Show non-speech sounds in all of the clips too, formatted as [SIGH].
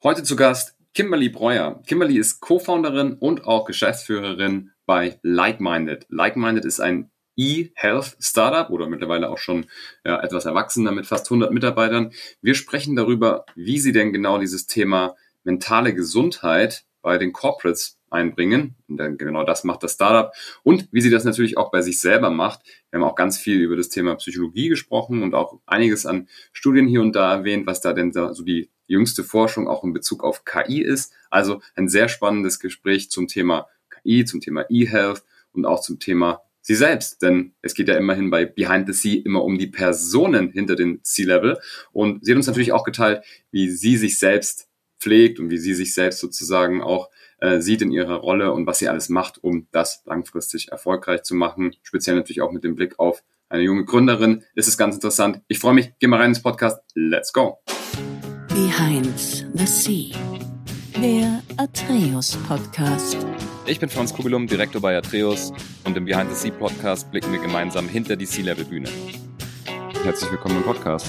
Heute zu Gast Kimberly Breuer. Kimberly ist Co-Founderin und auch Geschäftsführerin bei Like-Minded. Like-Minded ist ein E-Health Startup oder mittlerweile auch schon ja, etwas erwachsener mit fast 100 Mitarbeitern. Wir sprechen darüber, wie sie denn genau dieses Thema mentale Gesundheit bei den Corporates einbringen. Und dann genau das macht das Startup. Und wie sie das natürlich auch bei sich selber macht. Wir haben auch ganz viel über das Thema Psychologie gesprochen und auch einiges an Studien hier und da erwähnt, was da denn so die jüngste Forschung auch in Bezug auf KI ist. Also ein sehr spannendes Gespräch zum Thema KI, zum Thema E-Health und auch zum Thema sie selbst. Denn es geht ja immerhin bei Behind the Sea immer um die Personen hinter den C-Level. Und sie hat uns natürlich auch geteilt, wie sie sich selbst pflegt und wie sie sich selbst sozusagen auch äh, sieht in ihrer Rolle und was sie alles macht, um das langfristig erfolgreich zu machen. Speziell natürlich auch mit dem Blick auf eine junge Gründerin. ist es ganz interessant. Ich freue mich. Geh mal rein ins Podcast. Let's go. Behind the Sea, der Atreus Podcast. Ich bin Franz Kugelum, Direktor bei Atreus und im Behind the Sea Podcast blicken wir gemeinsam hinter die Sea-Level-Bühne. Herzlich willkommen im Podcast.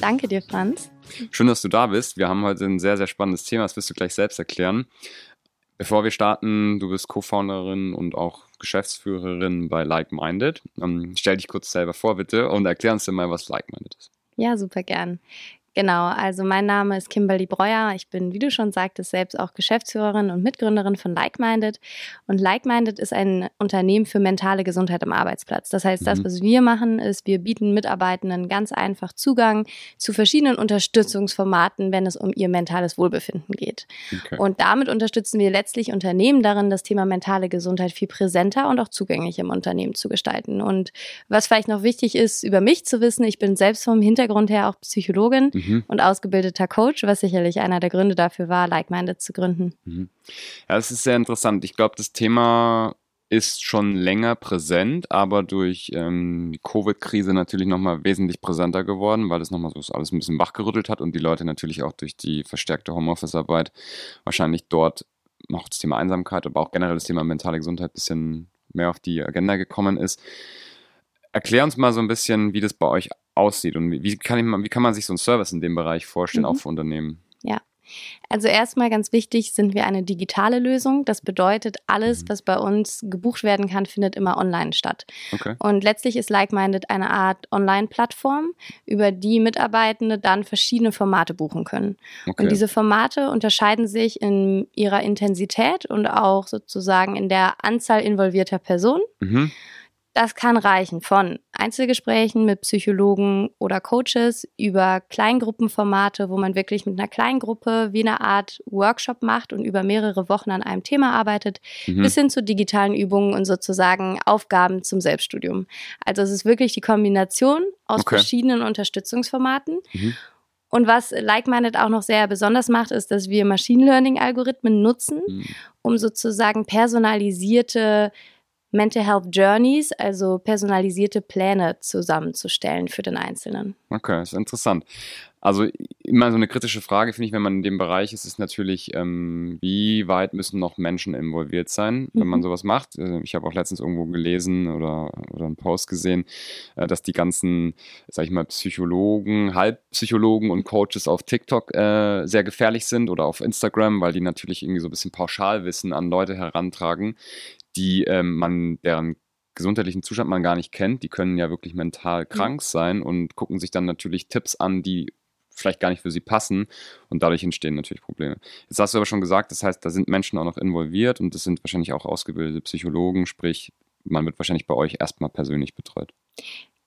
Danke dir, Franz. Schön, dass du da bist. Wir haben heute ein sehr, sehr spannendes Thema, das wirst du gleich selbst erklären. Bevor wir starten, du bist Co-Founderin und auch Geschäftsführerin bei Like Minded. Ähm, stell dich kurz selber vor, bitte, und erklär uns dir mal, was Like Minded ist. Ja, super gern. Genau, also mein Name ist Kimberly Breuer. Ich bin, wie du schon sagtest, selbst auch Geschäftsführerin und Mitgründerin von Like-Minded. Und Like-Minded ist ein Unternehmen für mentale Gesundheit am Arbeitsplatz. Das heißt, das, mhm. was wir machen, ist, wir bieten Mitarbeitenden ganz einfach Zugang zu verschiedenen Unterstützungsformaten, wenn es um ihr mentales Wohlbefinden geht. Okay. Und damit unterstützen wir letztlich Unternehmen darin, das Thema mentale Gesundheit viel präsenter und auch zugänglich im Unternehmen zu gestalten. Und was vielleicht noch wichtig ist, über mich zu wissen, ich bin selbst vom Hintergrund her auch Psychologin. Mhm mhm. und ausgebildeter Coach, was sicherlich einer der Gründe dafür war, Like-Minded zu gründen. Mhm. Ja, das ist sehr interessant. Ich glaube, das Thema ist schon länger präsent, aber durch ähm, die Covid-Krise natürlich nochmal wesentlich präsenter geworden, weil es nochmal so alles ein bisschen wachgerüttelt hat und die Leute natürlich auch durch die verstärkte Homeoffice-Arbeit wahrscheinlich dort noch das Thema Einsamkeit, aber auch generell das Thema mentale Gesundheit ein bisschen mehr auf die Agenda gekommen ist. Erklär uns mal so ein bisschen, wie das bei euch aussieht und wie kann, ich, wie kann man sich so einen Service in dem Bereich vorstellen, mhm. auch für Unternehmen? Ja. Also erstmal ganz wichtig, sind wir eine digitale Lösung. Das bedeutet, alles, mhm. was bei uns gebucht werden kann, findet immer online statt. Okay. Und letztlich ist Like-Minded eine Art Online-Plattform, über die Mitarbeitende dann verschiedene Formate buchen können. Okay. Und diese Formate unterscheiden sich in ihrer Intensität und auch sozusagen in der Anzahl involvierter Personen. Mhm. Das kann reichen von Einzelgesprächen mit Psychologen oder Coaches über Kleingruppenformate, wo man wirklich mit einer Kleingruppe wie eine Art Workshop macht und über mehrere Wochen an einem Thema arbeitet, mhm. bis hin zu digitalen Übungen und sozusagen Aufgaben zum Selbststudium. Also es ist wirklich die Kombination aus okay. verschiedenen Unterstützungsformaten. Mhm. Und was Like-Minded auch noch sehr besonders macht, ist, dass wir Machine Learning-Algorithmen nutzen, mhm. um sozusagen personalisierte Mental Health Journeys, also personalisierte Pläne zusammenzustellen für den Einzelnen. Okay, ist interessant. Also immer so eine kritische Frage, finde ich, wenn man in dem Bereich ist, ist natürlich, ähm, wie weit müssen noch Menschen involviert sein, wenn mhm. man sowas macht. Also ich habe auch letztens irgendwo gelesen oder, oder einen Post gesehen, äh, dass die ganzen, sag ich mal, Psychologen, Halbpsychologen und Coaches auf TikTok äh, sehr gefährlich sind oder auf Instagram, weil die natürlich irgendwie so ein bisschen Pauschalwissen an Leute herantragen, die ähm, man, deren gesundheitlichen Zustand man gar nicht kennt, die können ja wirklich mental krank sein und gucken sich dann natürlich Tipps an, die vielleicht gar nicht für sie passen. Und dadurch entstehen natürlich Probleme. Jetzt hast du aber schon gesagt, das heißt, da sind Menschen auch noch involviert und das sind wahrscheinlich auch ausgebildete Psychologen, sprich, man wird wahrscheinlich bei euch erstmal persönlich betreut.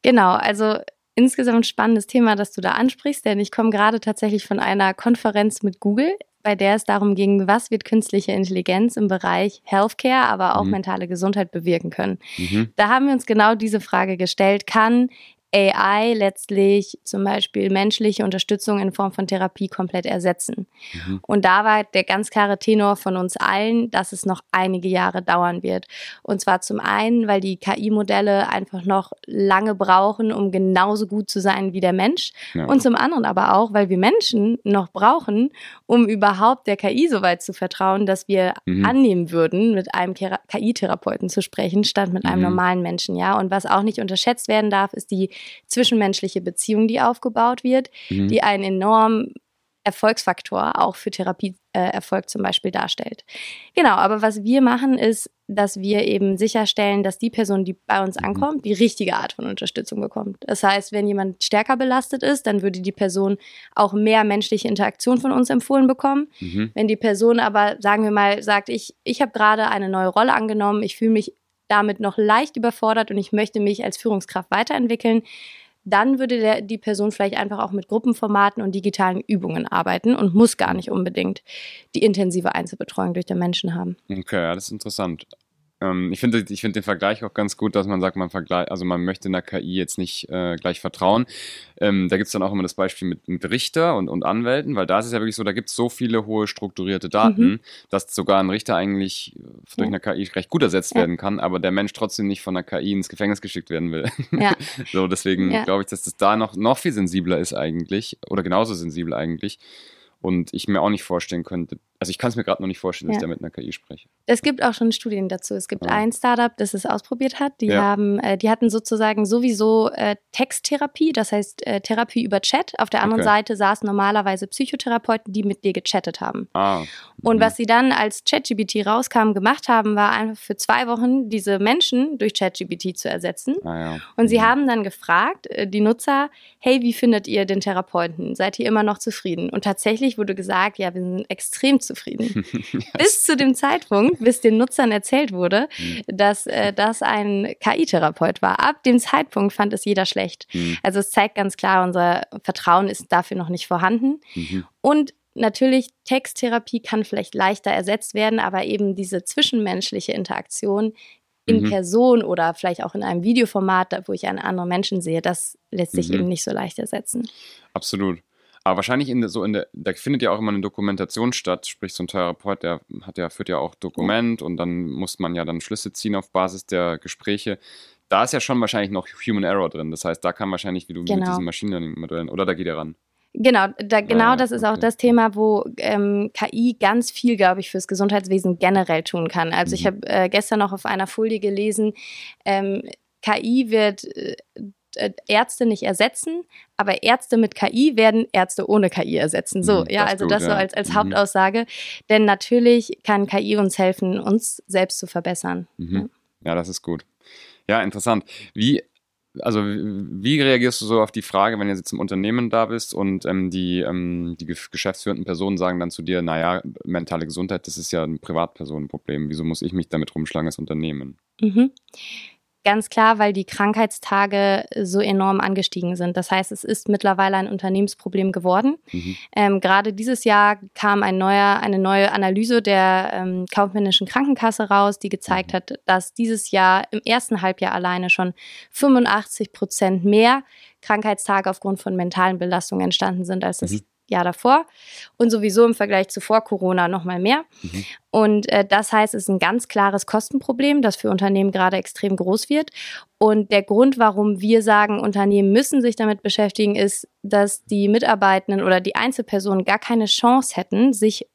Genau, also insgesamt spannendes Thema, das du da ansprichst, denn ich komme gerade tatsächlich von einer Konferenz mit Google bei der es darum ging, was wird künstliche Intelligenz im Bereich Healthcare, aber auch mhm. mentale Gesundheit bewirken können. Mhm. Da haben wir uns genau diese Frage gestellt, kann AI letztlich zum Beispiel menschliche Unterstützung in Form von Therapie komplett ersetzen. Mhm. Und da war der ganz klare Tenor von uns allen, dass es noch einige Jahre dauern wird. Und zwar zum einen, weil die KI-Modelle einfach noch lange brauchen, um genauso gut zu sein wie der Mensch. Ja. Und zum anderen aber auch, weil wir Menschen noch brauchen, um überhaupt der KI so weit zu vertrauen, dass wir mhm. annehmen würden, mit einem KI-Therapeuten zu sprechen, statt mit einem mhm. normalen Menschen. Ja, und was auch nicht unterschätzt werden darf, ist die zwischenmenschliche Beziehung, die aufgebaut wird, mhm. die einen enorm Erfolgsfaktor auch für Therapieerfolg äh, zum Beispiel darstellt. Genau, aber was wir machen ist, dass wir eben sicherstellen, dass die Person, die bei uns mhm. ankommt, die richtige Art von Unterstützung bekommt. Das heißt, wenn jemand stärker belastet ist, dann würde die Person auch mehr menschliche Interaktion von uns empfohlen bekommen. Mhm. Wenn die Person aber, sagen wir mal, sagt, ich, ich habe gerade eine neue Rolle angenommen, ich fühle mich damit noch leicht überfordert und ich möchte mich als Führungskraft weiterentwickeln, dann würde der, die Person vielleicht einfach auch mit Gruppenformaten und digitalen Übungen arbeiten und muss gar nicht unbedingt die intensive Einzelbetreuung durch den Menschen haben. Okay, ja, das ist interessant. Ähm, ich finde ich find den Vergleich auch ganz gut, dass man sagt, man vergleicht, also man möchte in der KI jetzt nicht äh, gleich vertrauen. Ähm, da gibt es dann auch immer das Beispiel mit, mit Richter und, und Anwälten, weil da ist es ja wirklich so, da gibt es so viele hohe strukturierte Daten, mhm. dass sogar ein Richter eigentlich durch eine KI recht gut ersetzt ja. werden kann, aber der Mensch trotzdem nicht von der KI ins Gefängnis geschickt werden will. Ja. [LAUGHS] so, deswegen ja. glaube ich, dass das da noch, noch viel sensibler ist eigentlich, oder genauso sensibel eigentlich. Und ich mir auch nicht vorstellen könnte, also ich kann es mir gerade noch nicht vorstellen, dass ja. ich da mit einer KI spreche. Es gibt auch schon Studien dazu. Es gibt ja. ein Startup, das es ausprobiert hat. Die ja. haben, äh, die hatten sozusagen sowieso äh, Texttherapie, das heißt äh, Therapie über Chat. Auf der anderen okay. Seite saßen normalerweise Psychotherapeuten, die mit dir gechattet haben. Ah. Mhm. Und was sie dann als ChatGPT rauskam, gemacht haben, war einfach für zwei Wochen diese Menschen durch ChatGPT zu ersetzen. Ah, Und sie mhm. haben dann gefragt, äh, die Nutzer, hey, wie findet ihr den Therapeuten? Seid ihr immer noch zufrieden? Und tatsächlich wurde gesagt, ja, wir sind extrem zufrieden. Yes. [LAUGHS] Bis zu dem Zeitpunkt, bis den Nutzern erzählt wurde, mhm. dass äh, das ein KI-Therapeut war. Ab dem Zeitpunkt fand es jeder schlecht. Mhm. Also es zeigt ganz klar, unser Vertrauen ist dafür noch nicht vorhanden. Mhm. Und natürlich, Texttherapie kann vielleicht leichter ersetzt werden, aber eben diese zwischenmenschliche Interaktion in mhm. Person oder vielleicht auch in einem Videoformat, wo ich einen anderen Menschen sehe, das lässt sich mhm. eben nicht so leicht ersetzen. Absolut. Aber wahrscheinlich in der, so in der, da findet ja auch immer eine Dokumentation statt, sprich so ein Therapeut, der hat ja, führt ja auch Dokument und dann muss man ja dann Schlüsse ziehen auf Basis der Gespräche. Da ist ja schon wahrscheinlich noch Human Error drin. Das heißt, da kann wahrscheinlich, wie du genau. mit diesen Machine Learning-Modellen, oder da geht er ran. Genau, da, genau ja, das ist okay. auch das Thema, wo ähm, KI ganz viel, glaube ich, fürs Gesundheitswesen generell tun kann. Also mhm. ich habe äh, gestern noch auf einer Folie gelesen, ähm, KI wird äh, äh, Ärzte nicht ersetzen, aber Ärzte mit KI werden Ärzte ohne KI ersetzen. So, mhm, ja, also gut, das so als, als mhm. Hauptaussage. Denn natürlich kann KI uns helfen, uns selbst zu verbessern. Mhm. Ja. ja, das ist gut. Ja, interessant. Wie also wie reagierst du so auf die Frage, wenn du jetzt im Unternehmen da bist und ähm, die, ähm, die geschäftsführenden Personen sagen dann zu dir, naja, mentale Gesundheit, das ist ja ein Privatpersonenproblem, wieso muss ich mich damit rumschlagen als Unternehmen? Mhm. Ganz klar, weil die Krankheitstage so enorm angestiegen sind. Das heißt, es ist mittlerweile ein Unternehmensproblem geworden. Mhm. Ähm, gerade dieses Jahr kam ein neuer, eine neue Analyse der ähm, kaufmännischen Krankenkasse raus, die gezeigt mhm. hat, dass dieses Jahr im ersten Halbjahr alleine schon 85 Prozent mehr Krankheitstage aufgrund von mentalen Belastungen entstanden sind, als das mhm. Jahr davor und sowieso im Vergleich zu vor Corona noch mal mehr. Mhm. Und äh, das heißt, es ist ein ganz klares Kostenproblem, das für Unternehmen gerade extrem groß wird. Und der Grund, warum wir sagen, Unternehmen müssen sich damit beschäftigen, ist, dass die Mitarbeitenden oder die Einzelpersonen gar keine Chance hätten, sich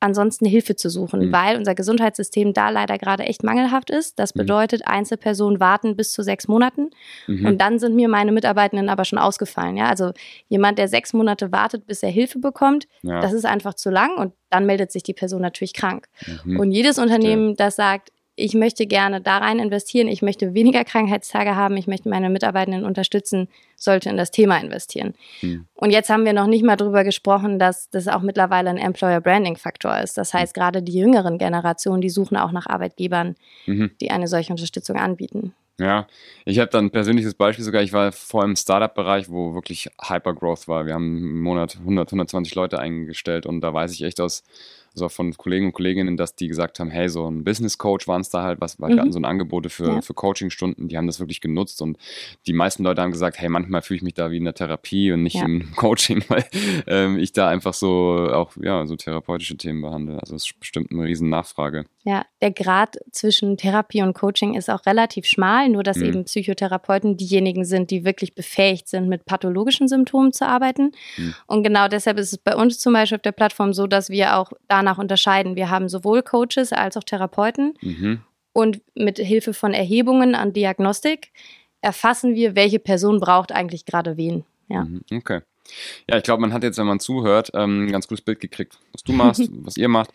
ansonsten Hilfe zu suchen, mhm. weil unser Gesundheitssystem da leider gerade echt mangelhaft ist. Das mhm. bedeutet, Einzelpersonen warten bis zu sechs Monaten mhm. und dann sind mir meine Mitarbeitenden aber schon ausgefallen. Ja? Also jemand, der sechs Monate wartet, bis er Hilfe bekommt, ja. das ist einfach zu lang und dann meldet sich die Person natürlich krank. Mhm. Und jedes Unternehmen, das sagt, ich möchte gerne da rein investieren, ich möchte weniger Krankheitstage haben, ich möchte meine Mitarbeitenden unterstützen, sollte in das Thema investieren. Hm. Und jetzt haben wir noch nicht mal darüber gesprochen, dass das auch mittlerweile ein Employer Branding Faktor ist. Das heißt, hm. gerade die jüngeren Generationen, die suchen auch nach Arbeitgebern, mhm. die eine solche Unterstützung anbieten. Ja, ich habe dann ein persönliches Beispiel sogar. Ich war vor im Startup-Bereich, wo wirklich Hypergrowth war. Wir haben im Monat 100, 120 Leute eingestellt und da weiß ich echt aus also von Kollegen und Kolleginnen, dass die gesagt haben, hey, so ein Business Coach waren es da halt, was, weil mhm. wir hatten so ein Angebote für, ja. für Coachingstunden, die haben das wirklich genutzt und die meisten Leute haben gesagt, hey, manchmal fühle ich mich da wie in der Therapie und nicht ja. im [LAUGHS] Coaching, weil ähm, ich da einfach so auch, ja, so therapeutische Themen behandle. Also das ist bestimmt eine riesen Nachfrage. Ja, der Grad zwischen Therapie und Coaching ist auch relativ schmal, nur dass mhm. eben Psychotherapeuten diejenigen sind, die wirklich befähigt sind, mit pathologischen Symptomen zu arbeiten. Mhm. Und genau deshalb ist es bei uns zum Beispiel auf der Plattform so, dass wir auch danach unterscheiden. Wir haben sowohl Coaches als auch Therapeuten. Mhm. Und mit Hilfe von Erhebungen an Diagnostik erfassen wir, welche Person braucht eigentlich gerade wen. Ja. Mhm. Okay. Ja, ich glaube, man hat jetzt, wenn man zuhört, ähm, ein ganz gutes Bild gekriegt, was du machst, [LAUGHS] was ihr macht.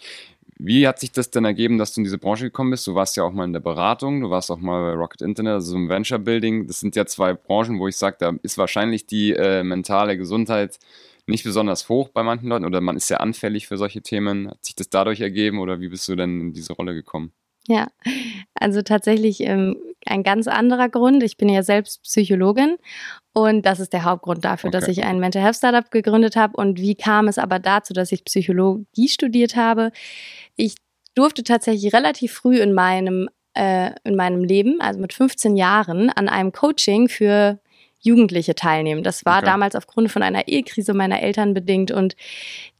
Wie hat sich das denn ergeben, dass du in diese Branche gekommen bist? Du warst ja auch mal in der Beratung, du warst auch mal bei Rocket Internet, also im Venture Building. Das sind ja zwei Branchen, wo ich sage, da ist wahrscheinlich die äh, mentale Gesundheit nicht besonders hoch bei manchen Leuten oder man ist sehr anfällig für solche Themen. Hat sich das dadurch ergeben oder wie bist du denn in diese Rolle gekommen? Ja, also tatsächlich ähm, ein ganz anderer Grund. Ich bin ja selbst Psychologin und das ist der Hauptgrund dafür, okay. dass ich ein Mental Health Startup gegründet habe. Und wie kam es aber dazu, dass ich Psychologie studiert habe? Ich durfte tatsächlich relativ früh in meinem äh, in meinem Leben, also mit 15 Jahren, an einem Coaching für Jugendliche teilnehmen. Das war okay. damals aufgrund von einer Ehekrise meiner Eltern bedingt und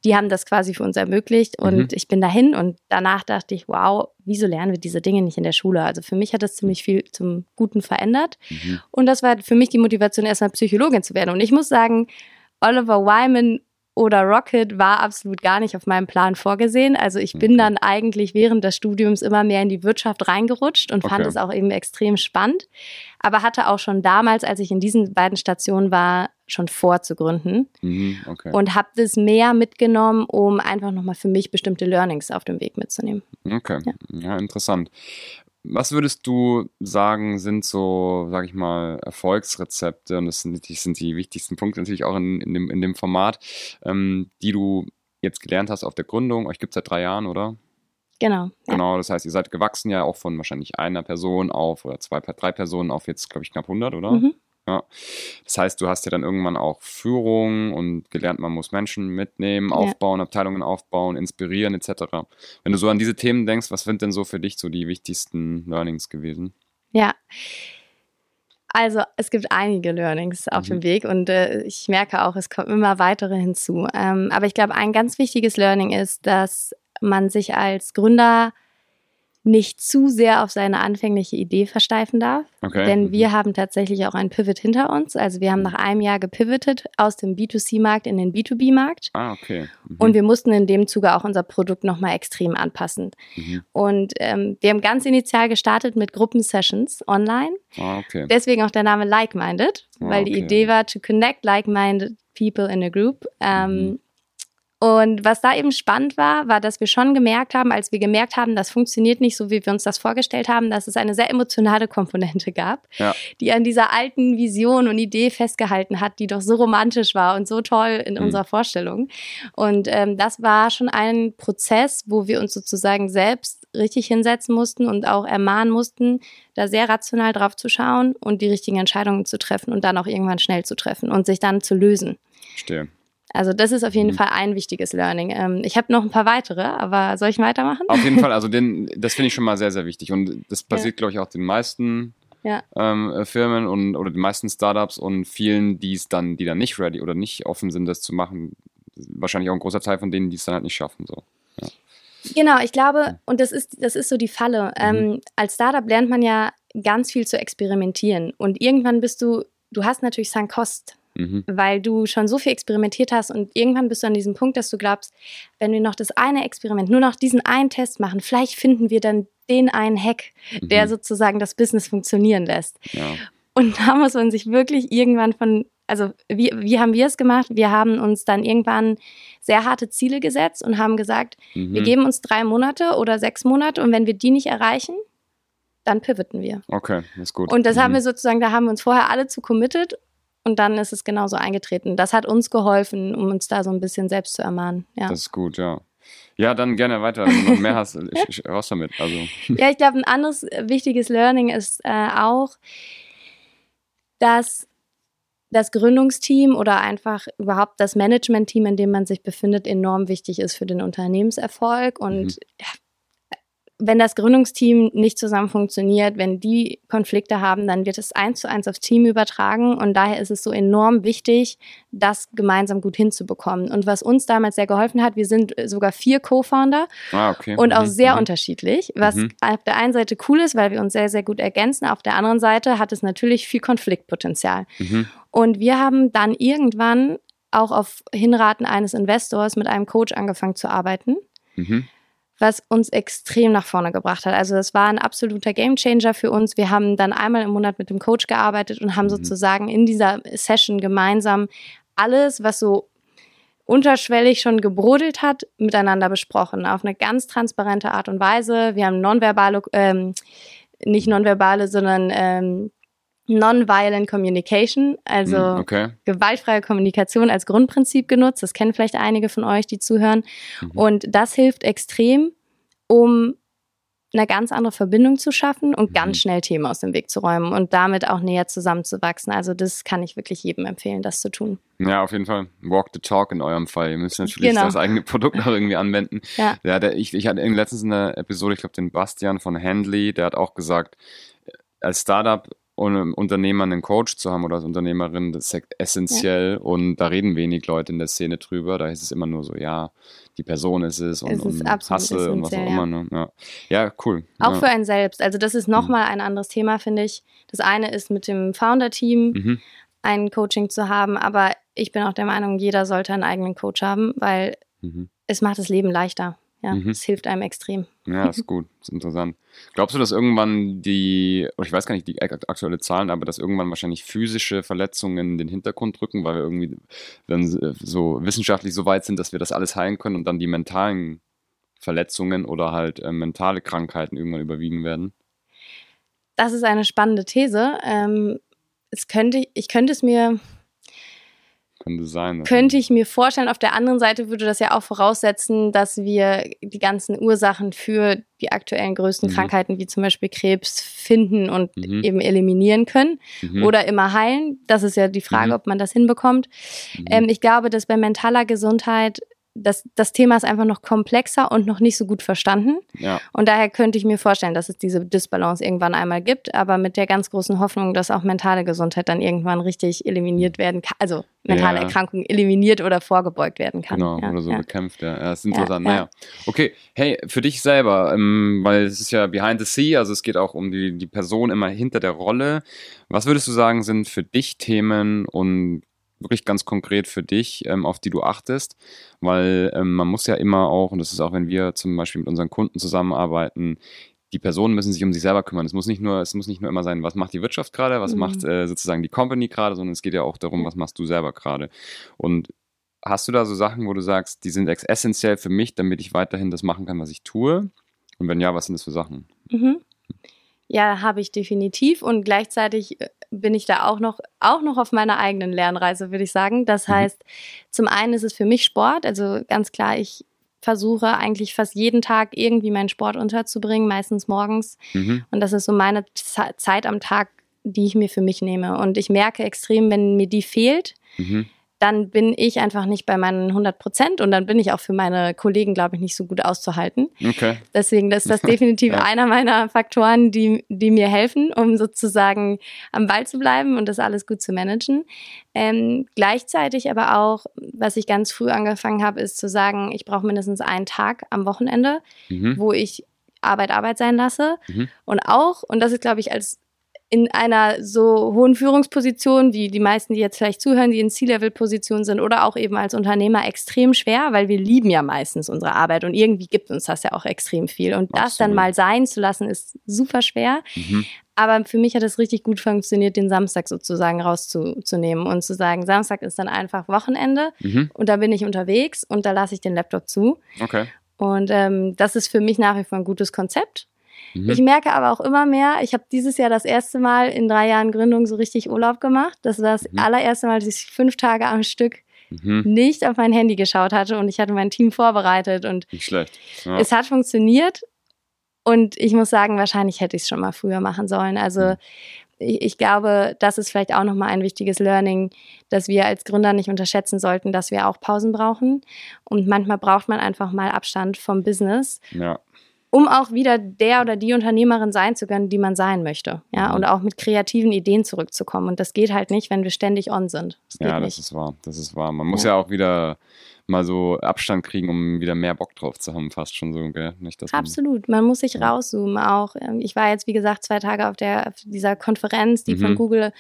die haben das quasi für uns ermöglicht und mhm. ich bin dahin und danach dachte ich, wow, wieso lernen wir diese Dinge nicht in der Schule? Also für mich hat das ziemlich viel zum Guten verändert mhm. und das war für mich die Motivation, erstmal Psychologin zu werden und ich muss sagen, Oliver Wyman oder Rocket war absolut gar nicht auf meinem Plan vorgesehen. Also ich bin okay. dann eigentlich während des Studiums immer mehr in die Wirtschaft reingerutscht und fand es auch eben extrem spannend. Aber hatte auch schon damals, als ich in diesen beiden Stationen war, schon vorzugründen. Mhm, okay. Und habe das mehr mitgenommen, um einfach nochmal für mich bestimmte Learnings auf dem Weg mitzunehmen. Okay, ja, ja interessant. Was würdest du sagen, sind so, sag ich mal, Erfolgsrezepte, und das sind, das sind die wichtigsten Punkte natürlich auch in, in, dem, in dem Format, ähm, die du jetzt gelernt hast auf der Gründung? Euch gibt es seit drei Jahren, oder? Genau. Genau, das heißt, ihr seid gewachsen ja auch von wahrscheinlich einer Person auf oder zwei, drei Personen auf jetzt, glaube ich, knapp 100, oder? Mhm. Ja. Das heißt, du hast ja dann irgendwann auch Führung und gelernt, man muss Menschen mitnehmen, aufbauen, ja. Abteilungen aufbauen, inspirieren etc. Wenn du so an diese Themen denkst, was sind denn so für dich so die wichtigsten Learnings gewesen? Ja. Also es gibt einige Learnings auf mhm. dem Weg und äh, ich merke auch, es kommen immer weitere hinzu. Ähm, aber ich glaube, ein ganz wichtiges Learning ist, dass man sich als Gründer nicht zu sehr auf seine anfängliche Idee versteifen darf. Okay. Denn mhm. wir haben tatsächlich auch einen Pivot hinter uns. Also wir haben nach einem Jahr gepivotet aus dem B2C-Markt in den B2B-Markt. Ah, okay. Mhm. Und wir mussten in dem Zuge auch unser Produkt nochmal extrem anpassen. Mhm. Und ähm, wir haben ganz initial gestartet mit Gruppensessions online. Ah, okay. Deswegen auch der Name Like-Minded, ah, weil die Idee war, to connect like-minded people in a group. Ähm, mhm. Und was da eben spannend war, war, dass wir schon gemerkt haben, als wir gemerkt haben, das funktioniert nicht so, wie wir uns das vorgestellt haben, dass es eine sehr emotionale Komponente gab, ja. die an dieser alten Vision und Idee festgehalten hat, die doch so romantisch war und so toll in mhm. unserer Vorstellung. Und ähm, das war schon ein Prozess, wo wir uns sozusagen selbst richtig hinsetzen mussten und auch ermahnen mussten, da sehr rational drauf zu schauen und die richtigen Entscheidungen zu treffen und dann auch irgendwann schnell zu treffen und sich dann zu lösen. Verstehe. Also das ist auf jeden mhm. Fall ein wichtiges Learning. Ähm, ich habe noch ein paar weitere, aber soll ich weitermachen? Auf jeden Fall, [LAUGHS] also den, das finde ich schon mal sehr, sehr wichtig. Und das passiert, ja. glaube ich, auch den meisten ja. ähm, äh, Firmen und oder den meisten Startups und vielen, die es dann, die dann nicht ready oder nicht offen sind, das zu machen. Wahrscheinlich auch ein großer Teil von denen, die es dann halt nicht schaffen. So. Ja. Genau, ich glaube, und das ist, das ist so die Falle. Mhm. Ähm, als Startup lernt man ja ganz viel zu experimentieren. Und irgendwann bist du, du hast natürlich Sunk Cost mhm. weil du schon so viel experimentiert hast und irgendwann bist du an diesem Punkt, dass du glaubst, wenn wir noch das eine Experiment, nur noch diesen einen Test machen, vielleicht finden wir dann den einen Hack, mhm. der sozusagen das Business funktionieren lässt. Ja. Und da muss man sich wirklich irgendwann von, also wie, wie haben wir es gemacht? Wir haben uns dann irgendwann sehr harte Ziele gesetzt und haben gesagt, mhm. wir geben uns drei Monate oder sechs Monate und wenn wir die nicht erreichen, dann pivoten wir. Okay, ist gut. Und das mhm. haben wir sozusagen, da haben wir uns vorher alle zu committed und dann ist es genauso eingetreten. Das hat uns geholfen, um uns da so ein bisschen selbst zu ermahnen. Ja. Das ist gut, ja. Ja, dann gerne weiter. Wenn du noch mehr hast, [LAUGHS] raus damit. Also. [LAUGHS] Ja, ich glaube, ein anderes wichtiges Learning ist äh, auch, dass das Gründungsteam oder einfach überhaupt das Management-Team, in dem man sich befindet, enorm wichtig ist für den Unternehmenserfolg. Und mhm wenn das Gründungsteam nicht zusammen funktioniert, wenn die Konflikte haben, dann wird es eins zu eins aufs Team übertragen. Und daher ist es so enorm wichtig, das gemeinsam gut hinzubekommen. Und was uns damals sehr geholfen hat, wir sind sogar vier Co-Founder ah, okay. und mhm. auch sehr mhm. unterschiedlich, was mhm. auf der einen Seite cool ist, weil wir uns sehr, sehr gut ergänzen. Auf der anderen Seite hat es natürlich viel Konfliktpotenzial. Mhm. Und wir haben dann irgendwann auch auf Hinraten eines Investors mit einem Coach angefangen zu arbeiten. Mhm was uns extrem nach vorne gebracht hat. Also das war ein absoluter Gamechanger für uns. Wir haben dann einmal im Monat mit dem Coach gearbeitet und haben mhm. sozusagen in dieser Session gemeinsam alles, was so unterschwellig schon gebrodelt hat, miteinander besprochen, auf eine ganz transparente Art und Weise. Wir haben nonverbale, ähm, nicht nonverbale, sondern ähm, Nonviolent Communication, also hm, okay. gewaltfreie Kommunikation als Grundprinzip genutzt. Das kennen vielleicht einige von euch, die zuhören. Mhm. Und das hilft extrem, um eine ganz andere Verbindung zu schaffen und ganz mhm. schnell Themen aus dem Weg zu räumen und damit auch näher zusammenzuwachsen. Also das kann ich wirklich jedem empfehlen, das zu tun. Ja, auf jeden Fall. Walk the talk in eurem Fall. Ihr müsst natürlich genau. das eigene Produkt auch irgendwie anwenden. [LAUGHS] Ja, ja der, ich, ich hatte letztens in der Episode, ich glaube, den Bastian von Handley, der hat auch gesagt, als Startup um Unternehmer einen Coach zu haben oder als Unternehmerin, das ist essentiell ja. und da reden wenig Leute in der Szene drüber. Da ist es immer nur so, ja, die Person ist es und, es ist und Hasse und was auch immer. Ne? Ja. ja. cool. Auch ja. für einen selbst. Also das ist nochmal mhm. ein anderes Thema, finde ich. Das eine ist mit dem Founder-Team mhm. ein Coaching zu haben, aber ich bin auch der Meinung, jeder sollte einen eigenen Coach haben, weil mhm. es macht das Leben leichter. Ja, mhm. es hilft einem extrem. Ja, ist [LAUGHS] gut, ist interessant. Glaubst du, dass irgendwann die, ich weiß gar nicht die aktuelle Zahlen, aber dass irgendwann wahrscheinlich physische Verletzungen in den Hintergrund rücken, weil wir irgendwie dann so wissenschaftlich so weit sind, dass wir das alles heilen können und dann die mentalen Verletzungen oder halt äh, mentale Krankheiten irgendwann überwiegen werden? Das ist eine spannende These. Ähm, es könnte, ich könnte es mir könnte sein. Könnte ich mir vorstellen. Auf der anderen Seite würde das ja auch voraussetzen, dass wir die ganzen Ursachen für die aktuellen größten mhm. Krankheiten, wie zum Beispiel Krebs, finden und mhm. eben eliminieren können mhm. oder immer heilen. Das ist ja die Frage, mhm. ob man das hinbekommt. Mhm. Ähm, ich glaube, dass bei mentaler Gesundheit das, das Thema ist einfach noch komplexer und noch nicht so gut verstanden. Ja. Und daher könnte ich mir vorstellen, dass es diese Disbalance irgendwann einmal gibt, aber mit der ganz großen Hoffnung, dass auch mentale Gesundheit dann irgendwann richtig eliminiert werden kann, also mentale ja. Erkrankungen eliminiert oder vorgebeugt werden kann. Genau, ja, oder so bekämpft, ja. ja. Das ist interessant. Naja. Okay, hey, für dich selber, ähm, weil es ist ja behind the sea, also es geht auch um die, die Person immer hinter der Rolle. Was würdest du sagen, sind für dich Themen und wirklich ganz konkret für dich, ähm, auf die du achtest, weil ähm, man muss ja immer auch, und das ist auch, wenn wir zum Beispiel mit unseren Kunden zusammenarbeiten, die Personen müssen sich um sich selber kümmern. Es muss nicht nur, es muss nicht nur immer sein, was macht die Wirtschaft gerade, was mhm. macht äh, sozusagen die Company gerade, sondern es geht ja auch darum, was machst du selber gerade. Und hast du da so Sachen, wo du sagst, die sind essentiell für mich, damit ich weiterhin das machen kann, was ich tue? Und wenn ja, was sind das für Sachen? Mhm. Ja, habe ich definitiv. Und gleichzeitig äh, bin ich da auch noch, auch noch auf meiner eigenen Lernreise, würde ich sagen. Das mhm. heißt, zum einen ist es für mich Sport. Also ganz klar, ich versuche eigentlich fast jeden Tag irgendwie meinen Sport unterzubringen, meistens morgens. Mhm. Und das ist so meine Zeit am Tag, die ich mir für mich nehme. Und ich merke extrem, wenn mir die fehlt, mhm dann bin ich einfach nicht bei meinen 100 Prozent und dann bin ich auch für meine Kollegen, glaube ich, nicht so gut auszuhalten. Okay. Deswegen ist das [LAUGHS] definitiv ja. einer meiner Faktoren, die, die mir helfen, um sozusagen am Ball zu bleiben und das alles gut zu managen. Ähm, gleichzeitig aber auch, was ich ganz früh angefangen habe, ist zu sagen, ich brauche mindestens einen Tag am Wochenende, mhm. wo ich Arbeit Arbeit sein lasse. Mhm. Und auch, und das ist, glaube ich, als in einer so hohen Führungsposition, wie die meisten, die jetzt vielleicht zuhören, die in C-Level-Positionen sind oder auch eben als Unternehmer extrem schwer, weil wir lieben ja meistens unsere Arbeit und irgendwie gibt uns das ja auch extrem viel. Und Absolut. das dann mal sein zu lassen, ist super schwer. Mhm. Aber für mich hat es richtig gut funktioniert, den Samstag sozusagen rauszunehmen und zu sagen, Samstag ist dann einfach Wochenende mhm. und da bin ich unterwegs und da lasse ich den Laptop zu. Okay. Und ähm, das ist für mich nach wie vor ein gutes Konzept. Mhm. Ich merke aber auch immer mehr, ich habe dieses Jahr das erste Mal in drei Jahren Gründung so richtig Urlaub gemacht. Das war das mhm. allererste Mal, dass ich fünf Tage am Stück mhm. nicht auf mein Handy geschaut hatte und ich hatte mein Team vorbereitet und nicht schlecht. Ja. es hat funktioniert. Und ich muss sagen, wahrscheinlich hätte ich es schon mal früher machen sollen. Also mhm. ich, ich, glaube, das ist vielleicht auch nochmal ein wichtiges Learning, dass wir als Gründer nicht unterschätzen sollten, dass wir auch Pausen brauchen. Und manchmal braucht man einfach mal Abstand vom Business. Ja um auch wieder der oder die Unternehmerin sein zu können, die man sein möchte. Ja, mhm. und auch mit kreativen Ideen zurückzukommen. Und das geht halt nicht, wenn wir ständig on sind. Das ja, das ist wahr. Das ist wahr. Man muss ja, ja auch wieder mal so Abstand kriegen, um wieder mehr Bock drauf zu haben, fast schon so, gell? Nicht, dass Absolut, man, man muss sich ja. rauszoomen auch. Ähm, ich war jetzt, wie gesagt, zwei Tage auf, der, auf dieser Konferenz, die mhm. von Google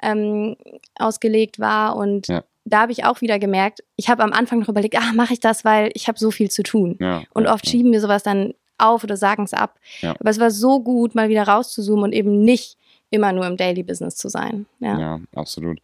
ähm, ausgelegt war und ja. da habe ich auch wieder gemerkt, ich habe am Anfang noch überlegt, ach, mache ich das, weil ich habe so viel zu tun. Ja, und oft schieben wir sowas dann auf oder sagen es ab. Ja. Aber es war so gut, mal wieder rauszuzoomen und eben nicht immer nur im Daily Business zu sein. Ja, ja absolut.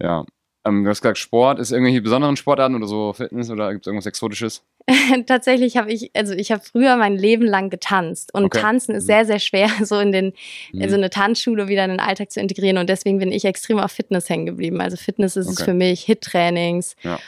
Ja. Ähm, du hast gesagt, Sport. Ist irgendwelche besonderen Sportarten oder so Fitness oder gibt es irgendwas Exotisches? [LAUGHS] Tatsächlich habe ich, also ich habe früher mein Leben lang getanzt. Und okay. Tanzen ist mhm. sehr, sehr schwer, [LAUGHS] so in den, mhm. also eine Tanzschule wieder in den Alltag zu integrieren. Und deswegen bin ich extrem auf Fitness hängen geblieben. Also Fitness ist okay. es für mich, Hit-Trainings. Ja.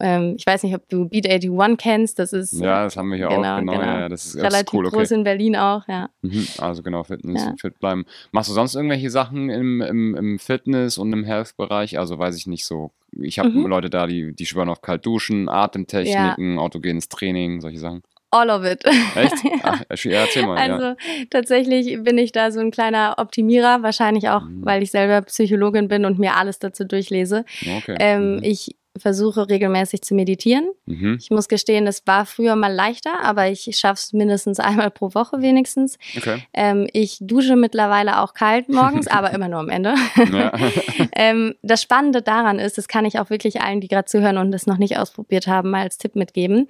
Ähm, ich weiß nicht, ob du Beat 81 kennst. Das ist. Ja, das haben wir hier genau, auch. Genau, genau. Ja, das ist, relativ cool, okay. groß in Berlin auch, ja. Mhm, also genau, Fitness, ja. fit bleiben. Machst du sonst irgendwelche Sachen im, im, im Fitness- und im Health-Bereich? Also weiß ich nicht so. Ich habe mhm. Leute da, die, die schwören auf kalt duschen, Atemtechniken, ja. autogenes Training, solche Sachen. All of it. Echt? [LAUGHS] Ach, erzähl mal. Also ja. tatsächlich bin ich da so ein kleiner Optimierer, wahrscheinlich auch, mhm. weil ich selber Psychologin bin und mir alles dazu durchlese. Okay. Ähm, mhm. Ich versuche regelmäßig zu meditieren. Mhm. Ich muss gestehen, das war früher mal leichter, aber ich schaffe es mindestens [LAUGHS] einmal pro Woche wenigstens. Okay. Ähm, ich dusche mittlerweile auch kalt morgens, aber immer nur am Ende. [LAUGHS] ähm, das Spannende daran ist, das kann ich auch wirklich allen, die gerade zuhören und das noch nicht ausprobiert haben, mal als Tipp mitgeben.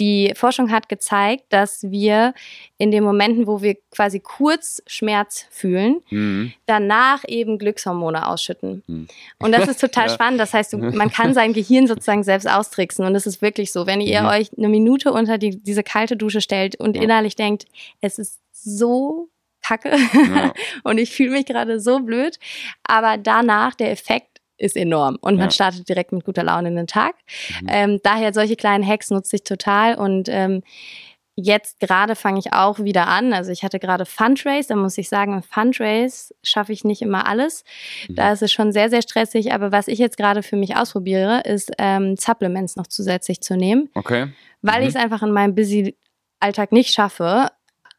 Die Forschung hat gezeigt, dass wir in den Momenten, wo wir quasi kurz Schmerz fühlen, mhm. danach eben Glückshormone ausschütten. Mhm. Und das ist total [LAUGHS] ja. spannend. Das heißt, man kann sein Gehirn sozusagen selbst austricksen. Und es ist wirklich so, wenn ihr mhm. euch eine Minute unter die, diese kalte Dusche stellt und ja. innerlich denkt, es ist so kacke ja. [LAUGHS] und ich fühle mich gerade so blöd, aber danach der Effekt ist enorm und man ja. startet direkt mit guter Laune in den Tag. Mhm. Ähm, daher solche kleinen Hacks nutze ich total und ähm, jetzt gerade fange ich auch wieder an. Also ich hatte gerade Fundraise, da muss ich sagen, im Fundraise schaffe ich nicht immer alles. Mhm. Da ist es schon sehr, sehr stressig. Aber was ich jetzt gerade für mich ausprobiere, ist ähm, Supplements noch zusätzlich zu nehmen. Okay. Weil mhm. ich es einfach in meinem busy Alltag nicht schaffe,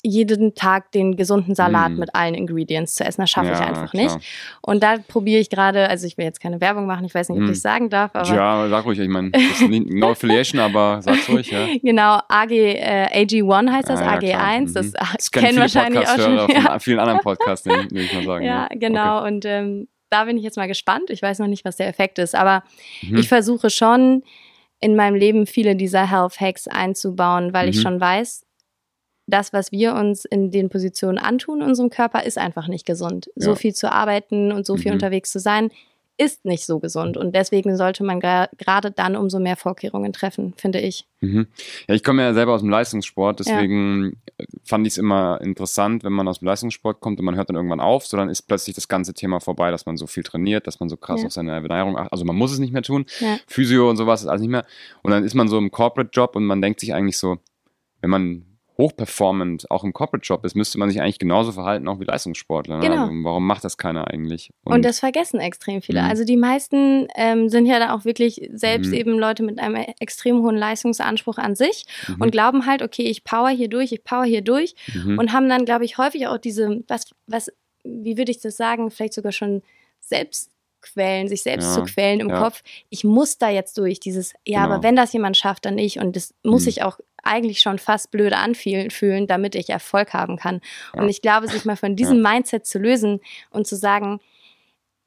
jeden Tag den gesunden Salat mm. mit allen Ingredients zu essen. Das schaffe ja, ich einfach klar. nicht. Und da probiere ich gerade, also ich will jetzt keine Werbung machen, ich weiß nicht, ob mm. ich sagen darf. Aber ja, sag ruhig, ich meine, das ist [LAUGHS] no affiliation, aber sag's ruhig, ja. Genau, AG, äh, AG1 heißt das, ah, ja, AG1, mhm. das, das kennen wahrscheinlich auch schon. Von ja. vielen anderen Podcasts, will ich mal sagen. Ja, genau, okay. und ähm, da bin ich jetzt mal gespannt. Ich weiß noch nicht, was der Effekt ist, aber mhm. ich versuche schon in meinem Leben viele dieser Health Hacks einzubauen, weil mhm. ich schon weiß, das, was wir uns in den Positionen antun in unserem Körper, ist einfach nicht gesund. Ja. So viel zu arbeiten und so viel mhm. unterwegs zu sein, ist nicht so gesund. Und deswegen sollte man gerade dann umso mehr Vorkehrungen treffen, finde ich. Mhm. Ja, ich komme ja selber aus dem Leistungssport, deswegen ja. fand ich es immer interessant, wenn man aus dem Leistungssport kommt und man hört dann irgendwann auf, so dann ist plötzlich das ganze Thema vorbei, dass man so viel trainiert, dass man so krass ja. auf seine Ernährung achtet. Also man muss es nicht mehr tun. Physio und sowas ist alles nicht mehr. Und dann ist man so im Corporate-Job und man denkt sich eigentlich so, wenn man hochperformant auch im Corporate Job ist, müsste man sich eigentlich genauso verhalten, auch wie Leistungssportler. Ne? Genau. Also warum macht das keiner eigentlich? Und, Und das vergessen extrem viele. Mhm. Also die meisten ähm, sind ja da auch wirklich selbst mhm. eben Leute mit einem extrem hohen Leistungsanspruch an sich mhm. und glauben halt, okay, ich power hier durch, ich power hier durch mhm. und haben dann, glaube ich, häufig auch diese, was, was, wie würde ich das sagen, vielleicht sogar schon selbst quälen, sich selbst ja, zu quälen im ja. Kopf. Ich muss da jetzt durch, dieses, ja, genau. aber wenn das jemand schafft, dann ich. Und das muss mhm. ich auch eigentlich schon fast blöd anfühlen, damit ich Erfolg haben kann. Ja. Und ich glaube, sich mal von diesem Mindset zu lösen und zu sagen,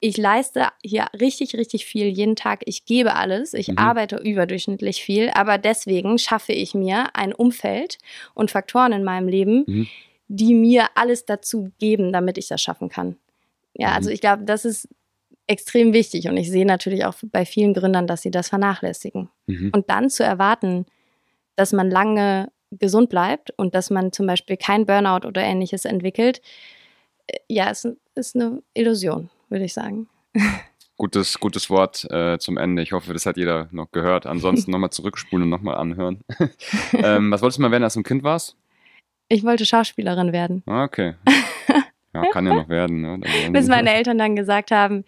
ich leiste hier richtig, richtig viel jeden Tag. Ich gebe alles. Ich mhm. arbeite überdurchschnittlich viel. Aber deswegen schaffe ich mir ein Umfeld und Faktoren in meinem Leben, mhm. die mir alles dazu geben, damit ich das schaffen kann. Ja, also mhm. ich glaube, das ist extrem wichtig. Und ich sehe natürlich auch bei vielen Gründern, dass sie das vernachlässigen. Mhm. Und dann zu erwarten, dass man lange gesund bleibt und dass man zum Beispiel kein Burnout oder ähnliches entwickelt, äh, ja, ist, ist eine Illusion, würde ich sagen. [LAUGHS] Gutes, gutes Wort äh, zum Ende. Ich hoffe, das hat jeder noch gehört. Ansonsten [LAUGHS] nochmal zurückspulen und nochmal anhören. [LAUGHS] ähm, was wolltest du mal werden, als du ein Kind warst? Ich wollte Schauspielerin werden. Ah, okay. Ja, kann ja noch werden. Ne? Bis meine Eltern dann gesagt haben,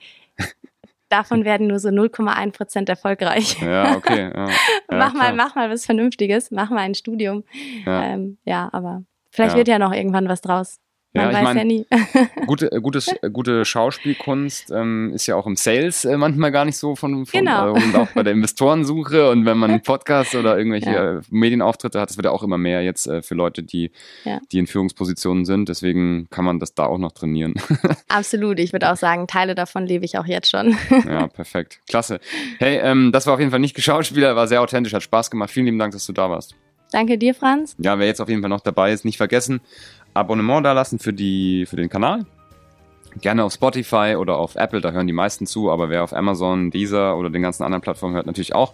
davon werden nur so 0,1 Prozent erfolgreich. Ja, okay. Ja. [LAUGHS] Ja, mach, mal, mach mal was Vernünftiges, mach mal ein Studium. Ja, ähm, ja aber vielleicht wird ja noch irgendwann was draus. Man ja, weiß mein, ja nie. [LAUGHS] gute, äh, gutes, äh, gute Schauspielkunst ähm, ist ja auch im Sales äh, manchmal gar nicht so von, von genau. äh, und auch bei der Investorensuche und wenn man [LAUGHS] einen Podcast oder irgendwelche ja. Äh, Medienauftritte hat, das wird ja auch immer mehr jetzt äh, für Leute, die, ja. die in Führungspositionen sind. Deswegen kann man das da auch noch trainieren. [LAUGHS] Absolut. Ich würde auch sagen, Teile davon lebe ich auch jetzt schon. ja, perfekt. Klasse. Hey, ähm, das war auf jeden Fall nicht Geschauspieler, war sehr authentisch, hat Spaß gemacht. Vielen lieben Dank, dass du da warst. Danke dir, Franz. Ja, wer jetzt auf jeden Fall noch dabei ist, nicht vergessen, Abonnement da lassen für, für den Kanal. Gerne auf Spotify oder auf Apple, da hören die meisten zu, aber wer auf Amazon, Deezer oder den ganzen anderen Plattformen hört, natürlich auch.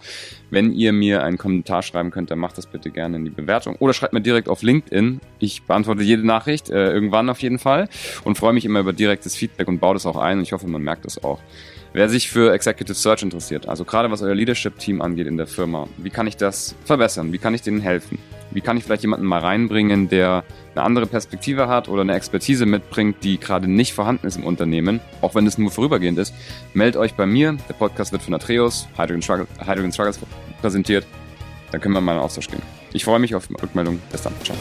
Wenn ihr mir einen Kommentar schreiben könnt, dann macht das bitte gerne in die Bewertung. Oder schreibt mir direkt auf LinkedIn. Ich beantworte jede Nachricht, äh, irgendwann auf jeden Fall. Und freue mich immer über direktes Feedback und baue das auch ein. Und ich hoffe, man merkt das auch. Wer sich für Executive Search interessiert, also gerade was euer Leadership-Team angeht in der Firma, wie kann ich das verbessern? Wie kann ich denen helfen? Wie kann ich vielleicht jemanden mal reinbringen, der eine andere Perspektive hat oder eine Expertise mitbringt, die gerade nicht vorhanden ist im Unternehmen, auch wenn es nur vorübergehend ist? Meldet euch bei mir. Der Podcast wird von Atreus, Hydrogen, Struggle, Hydrogen Struggles präsentiert. Dann können wir mal in Austausch gehen. Ich freue mich auf Rückmeldung. Bis dann. Ciao.